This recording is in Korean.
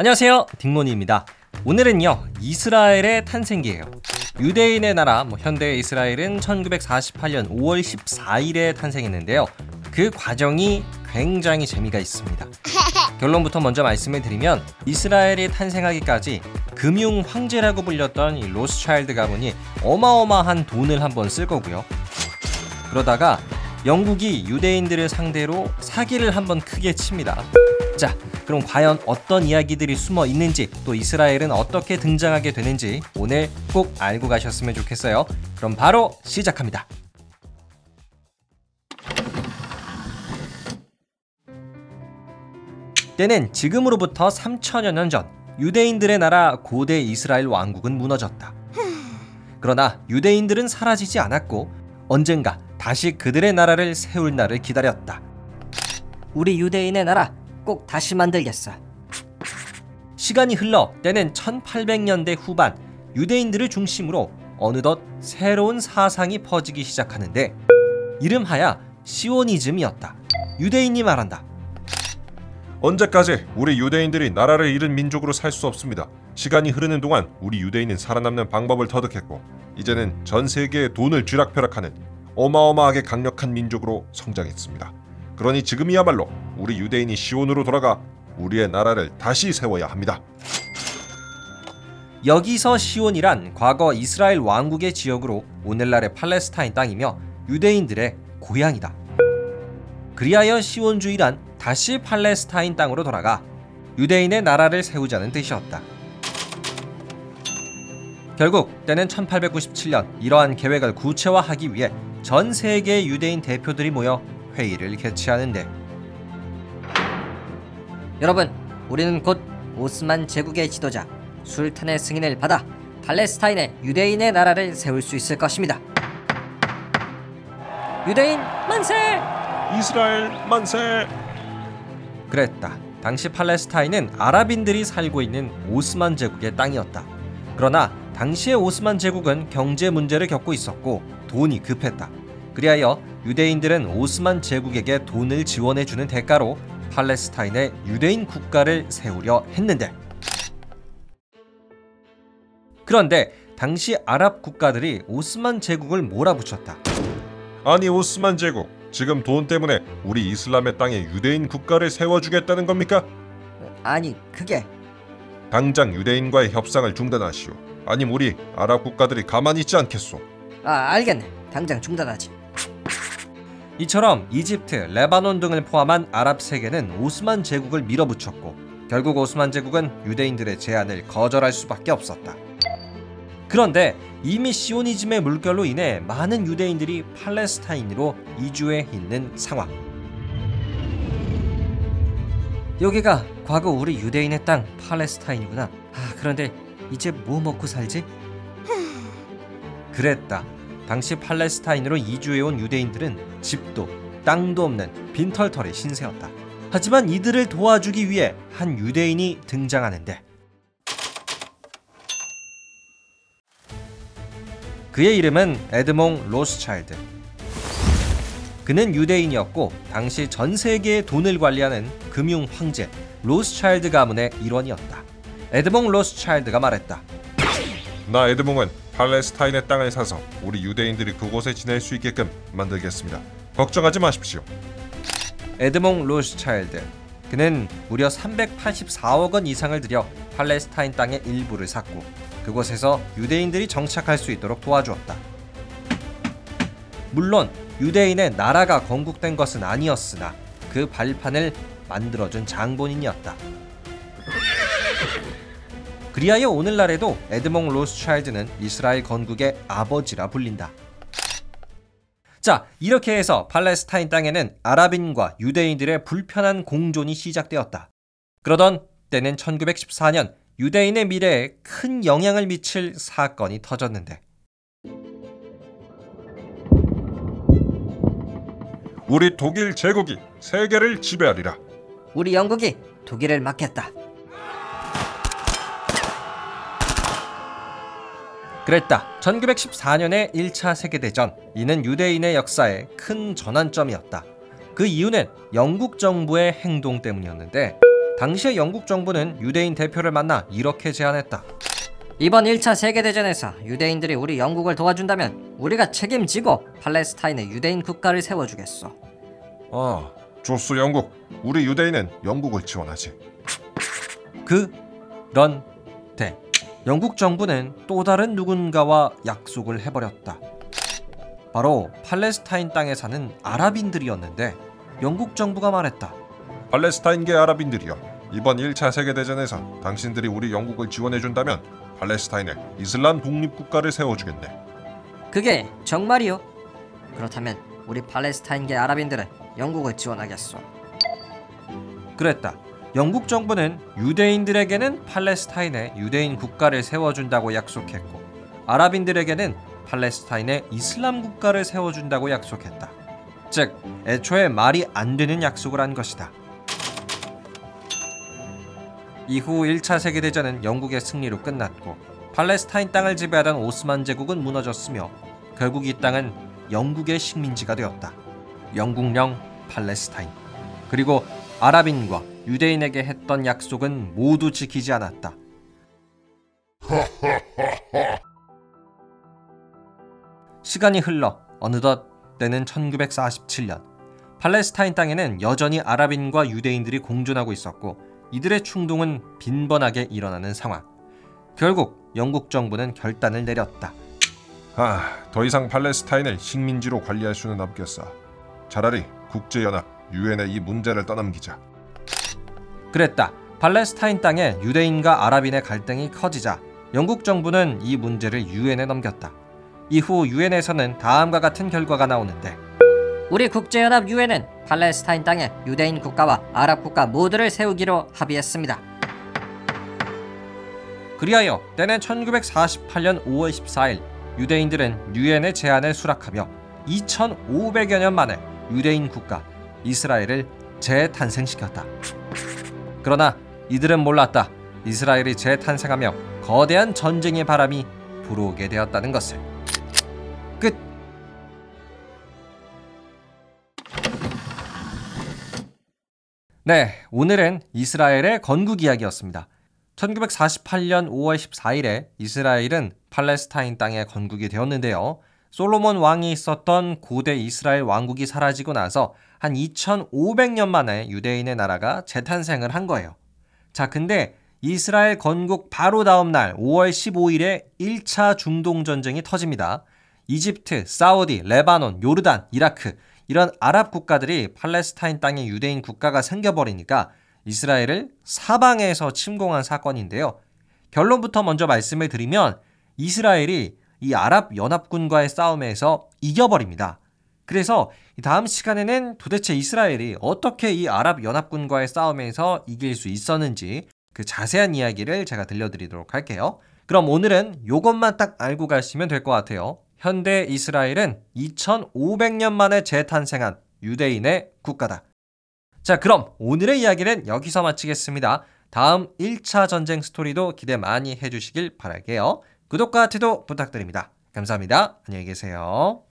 안녕하세요. 딩모니입니다. 오늘은요, 이스라엘의 탄생기예요. 유대인의 나라, 뭐 현대 이스라엘은 1948년 5월 14일에 탄생했는데요. 그 과정이 굉장히 재미가 있습니다. 결론부터 먼저 말씀을 드리면 이스라엘이 탄생하기까지 금융 황제라고 불렸던 이 로스차일드 가문이 어마어마한 돈을 한번 쓸 거고요. 그러다가 영국이 유대인들을 상대로 사기를 한번 크게 칩니다. 자, 그럼 과연 어떤 이야기들이 숨어 있는지 또 이스라엘은 어떻게 등장하게 되는지 오늘 꼭 알고 가셨으면 좋겠어요. 그럼 바로 시작합니다. 때는 지금으로부터 3천여 년 전 유대인들의 나라 고대 이스라엘 왕국은 무너졌다. 그러나 유대인들은 사라지지 않았고 언젠가 다시 그들의 나라를 세울 날을 기다렸다. 우리 유대인의 나라 꼭 다시 만들겠어. 시간이 흘러 때는 1800년대 후반 유대인들을 중심으로 어느덧 새로운 사상이 퍼지기 시작하는데 이름하야 시오니즘이었다. 유대인이 말한다. 언제까지 우리 유대인들이 나라를 잃은 민족으로 살 수 없습니다. 시간이 흐르는 동안 우리 유대인은 살아남는 방법을 터득했고 이제는 전 세계에 돈을 쥐락펴락하는 어마어마하게 강력한 민족으로 성장했습니다. 그러니 지금이야말로 우리 유대인이 시온으로 돌아가 우리의 나라를 다시 세워야 합니다. 여기서 시온이란 과거 이스라엘 왕국의 지역으로 오늘날의 팔레스타인 땅이며 유대인들의 고향이다. 그리하여 시온주의란 다시 팔레스타인 땅으로 돌아가 유대인의 나라를 세우자는 뜻이었다. 결국 때는 1897년 이러한 계획을 구체화하기 위해 전 세계 유대인 대표들이 모여 회의를 개최하는데 여러분, 우리는 곧 오스만 제국의 지도자 술탄의 승인을 받아 팔레스타인의 유대인의 나라를 세울 수 있을 것입니다. 유대인 만세! 이스라엘 만세! 그랬다. 당시 팔레스타인은 아랍인들이 살고 있는 오스만 제국의 땅이었다. 그러나 당시의 오스만 제국은 경제 문제를 겪고 있었고 돈이 급했다. 그리하여 유대인들은 오스만 제국에게 돈을 지원해 주는 대가로 팔레스타인의 유대인 국가를 세우려 했는데 그런데 당시 아랍 국가들이 오스만 제국을 몰아붙였다. 아니 오스만 제국 지금 돈 때문에 우리 이슬람의 땅에 유대인 국가를 세워주겠다는 겁니까? 아니, 그게 당장 유대인과의 협상을 중단하시오. 아님 우리 아랍 국가들이 가만히 있지 않겠소. 아, 알겠네. 당장 중단하지. 이처럼 이집트, 레바논 등을 포함한 아랍 세계는 오스만 제국을 밀어붙였고 결국 오스만 제국은 유대인들의 제안을 거절할 수밖에 없었다. 그런데 이미 시오니즘의 물결로 인해 많은 유대인들이 팔레스타인으로 이주해 있는 상황. 여기가 과거 우리 유대인의 땅 팔레스타인이구나. 아, 그런데 이제 뭐 먹고 살지? 그랬다. 당시 팔레스타인으로 이주해온 유대인들은 집도 땅도 없는 빈털털의 신세였다. 하지만 이들을 도와주기 위해 한 유대인이 등장하는데 그의 이름은 에드몽 로스차일드. 그는 유대인이었고 당시 전 세계의 돈을 관리하는 금융 황제 로스차일드 가문의 일원이었다. 에드몽 로스차일드가 말했다. 나 에드몽은 팔레스타인의 땅을 사서 우리 유대인들이 그곳에 지낼 수 있게끔 만들겠습니다. 걱정하지 마십시오. 에드몽 로스차일드. 그는 무려 384억 원 이상을 들여 팔레스타인 땅의 일부를 샀고 그곳에서 유대인들이 정착할 수 있도록 도와주었다. 물론 유대인의 나라가 건국된 것은 아니었으나 그 발판을 만들어준 장본인이었다. 그리하여 오늘날에도 에드몽 로스차일드는 이스라엘 건국의 아버지라 불린다. 자, 이렇게 해서 팔레스타인 땅에는 아랍인과 유대인들의 불편한 공존이 시작되었다. 그러던 때는 1914년 유대인의 미래에 큰 영향을 미칠 사건이 터졌는데 우리 독일 제국이 세계를 지배하리라. 우리 영국이 독일을 막겠다. 그랬다. 1914년의 1차 세계대전. 이는 유대인의 역사에 큰 전환점이었다. 그 이유는 영국 정부의 행동 때문이었는데 당시의 영국 정부는 유대인 대표를 만나 이렇게 제안했다. 이번 1차 세계대전에서 유대인들이 우리 영국을 도와준다면 우리가 책임지고 팔레스타인에 유대인 국가를 세워주겠소. 아, 좋소 영국. 우리 유대인은 영국을 지원하지. 그런데 영국 정부는 또 다른 누군가와 약속을 해버렸다. 바로 팔레스타인 땅에 사는 아랍인들이었는데 영국 정부가 말했다. 팔레스타인계 아랍인들이여. 이번 1차 세계대전에서 당신들이 우리 영국을 지원해준다면 팔레스타인에 이슬람 독립국가를 세워주겠네. 그게 정말이요? 그렇다면 우리 팔레스타인계 아랍인들은 영국을 지원하겠소. 그랬다. 영국 정부는 유대인들에게는 팔레스타인에 유대인 국가를 세워준다고 약속했고 아랍인들에게는 팔레스타인에 이슬람 국가를 세워준다고 약속했다. 즉, 애초에 말이 안 되는 약속을 한 것이다. 이후 1차 세계대전은 영국의 승리로 끝났고 팔레스타인 땅을 지배하던 오스만 제국은 무너졌으며 결국 이 땅은 영국의 식민지가 되었다. 영국령 팔레스타인. 그리고 아랍인과 유대인에게 했던 약속은 모두 지키지 않았다. 시간이 흘러 어느덧 때는 1947년 팔레스타인 땅에는 여전히 아랍인과 유대인들이 공존하고 있었고 이들의 충동은 빈번하게 일어나는 상황. 결국 영국 정부는 결단을 내렸다. 아, 더 이상 팔레스타인을 식민지로 관리할 수는 없겠어. 차라리 국제연합 유엔에 이 문제를 떠넘기자. 그랬다. 팔레스타인 땅에 유대인과 아랍인의 갈등이 커지자 영국 정부는 이 문제를 유엔에 넘겼다. 이후 유엔에서는 다음과 같은 결과가 나오는데 우리 국제연합 유엔은 팔레스타인 땅에 유대인 국가와 아랍 국가 모두를 세우기로 합의했습니다. 그리하여 때는 1948년 5월 14일 유대인들은 유엔의 제안을 수락하며 2500여 년 만에 유대인 국가 이스라엘을 재탄생시켰다. 그러나 이들은 몰랐다. 이스라엘이 재탄생하며 거대한 전쟁의 바람이 불어오게 되었다는 것을. 끝. 네, 오늘은 이스라엘의 건국 이야기였습니다. 1948년 5월 14일에 이스라엘은 팔레스타인 땅에 건국이 되었는데요. 솔로몬 왕이 있었던 고대 이스라엘 왕국이 사라지고 나서 한 2500년 만에 유대인의 나라가 재탄생을 한 거예요. 자, 근데 이스라엘 건국 바로 다음 날 5월 15일에 1차 중동 전쟁이 터집니다. 이집트, 사우디, 레바논, 요르단, 이라크 이런 아랍 국가들이 팔레스타인 땅에 유대인 국가가 생겨버리니까 이스라엘을 사방에서 침공한 사건인데요. 결론부터 먼저 말씀을 드리면 이스라엘이 이 아랍 연합군과의 싸움에서 이겨버립니다. 그래서 다음 시간에는 도대체 이스라엘이 어떻게 이 아랍 연합군과의 싸움에서 이길 수 있었는지 그 자세한 이야기를 제가 들려드리도록 할게요. 그럼 오늘은 이것만 딱 알고 가시면 될 것 같아요. 현대 이스라엘은 2500년 만에 재탄생한 유대인의 국가다. 자, 그럼 오늘의 이야기는 여기서 마치겠습니다. 다음 1차 전쟁 스토리도 기대 많이 해주시길 바랄게요. 구독과 태도 부탁드립니다. 감사합니다. 안녕히 계세요.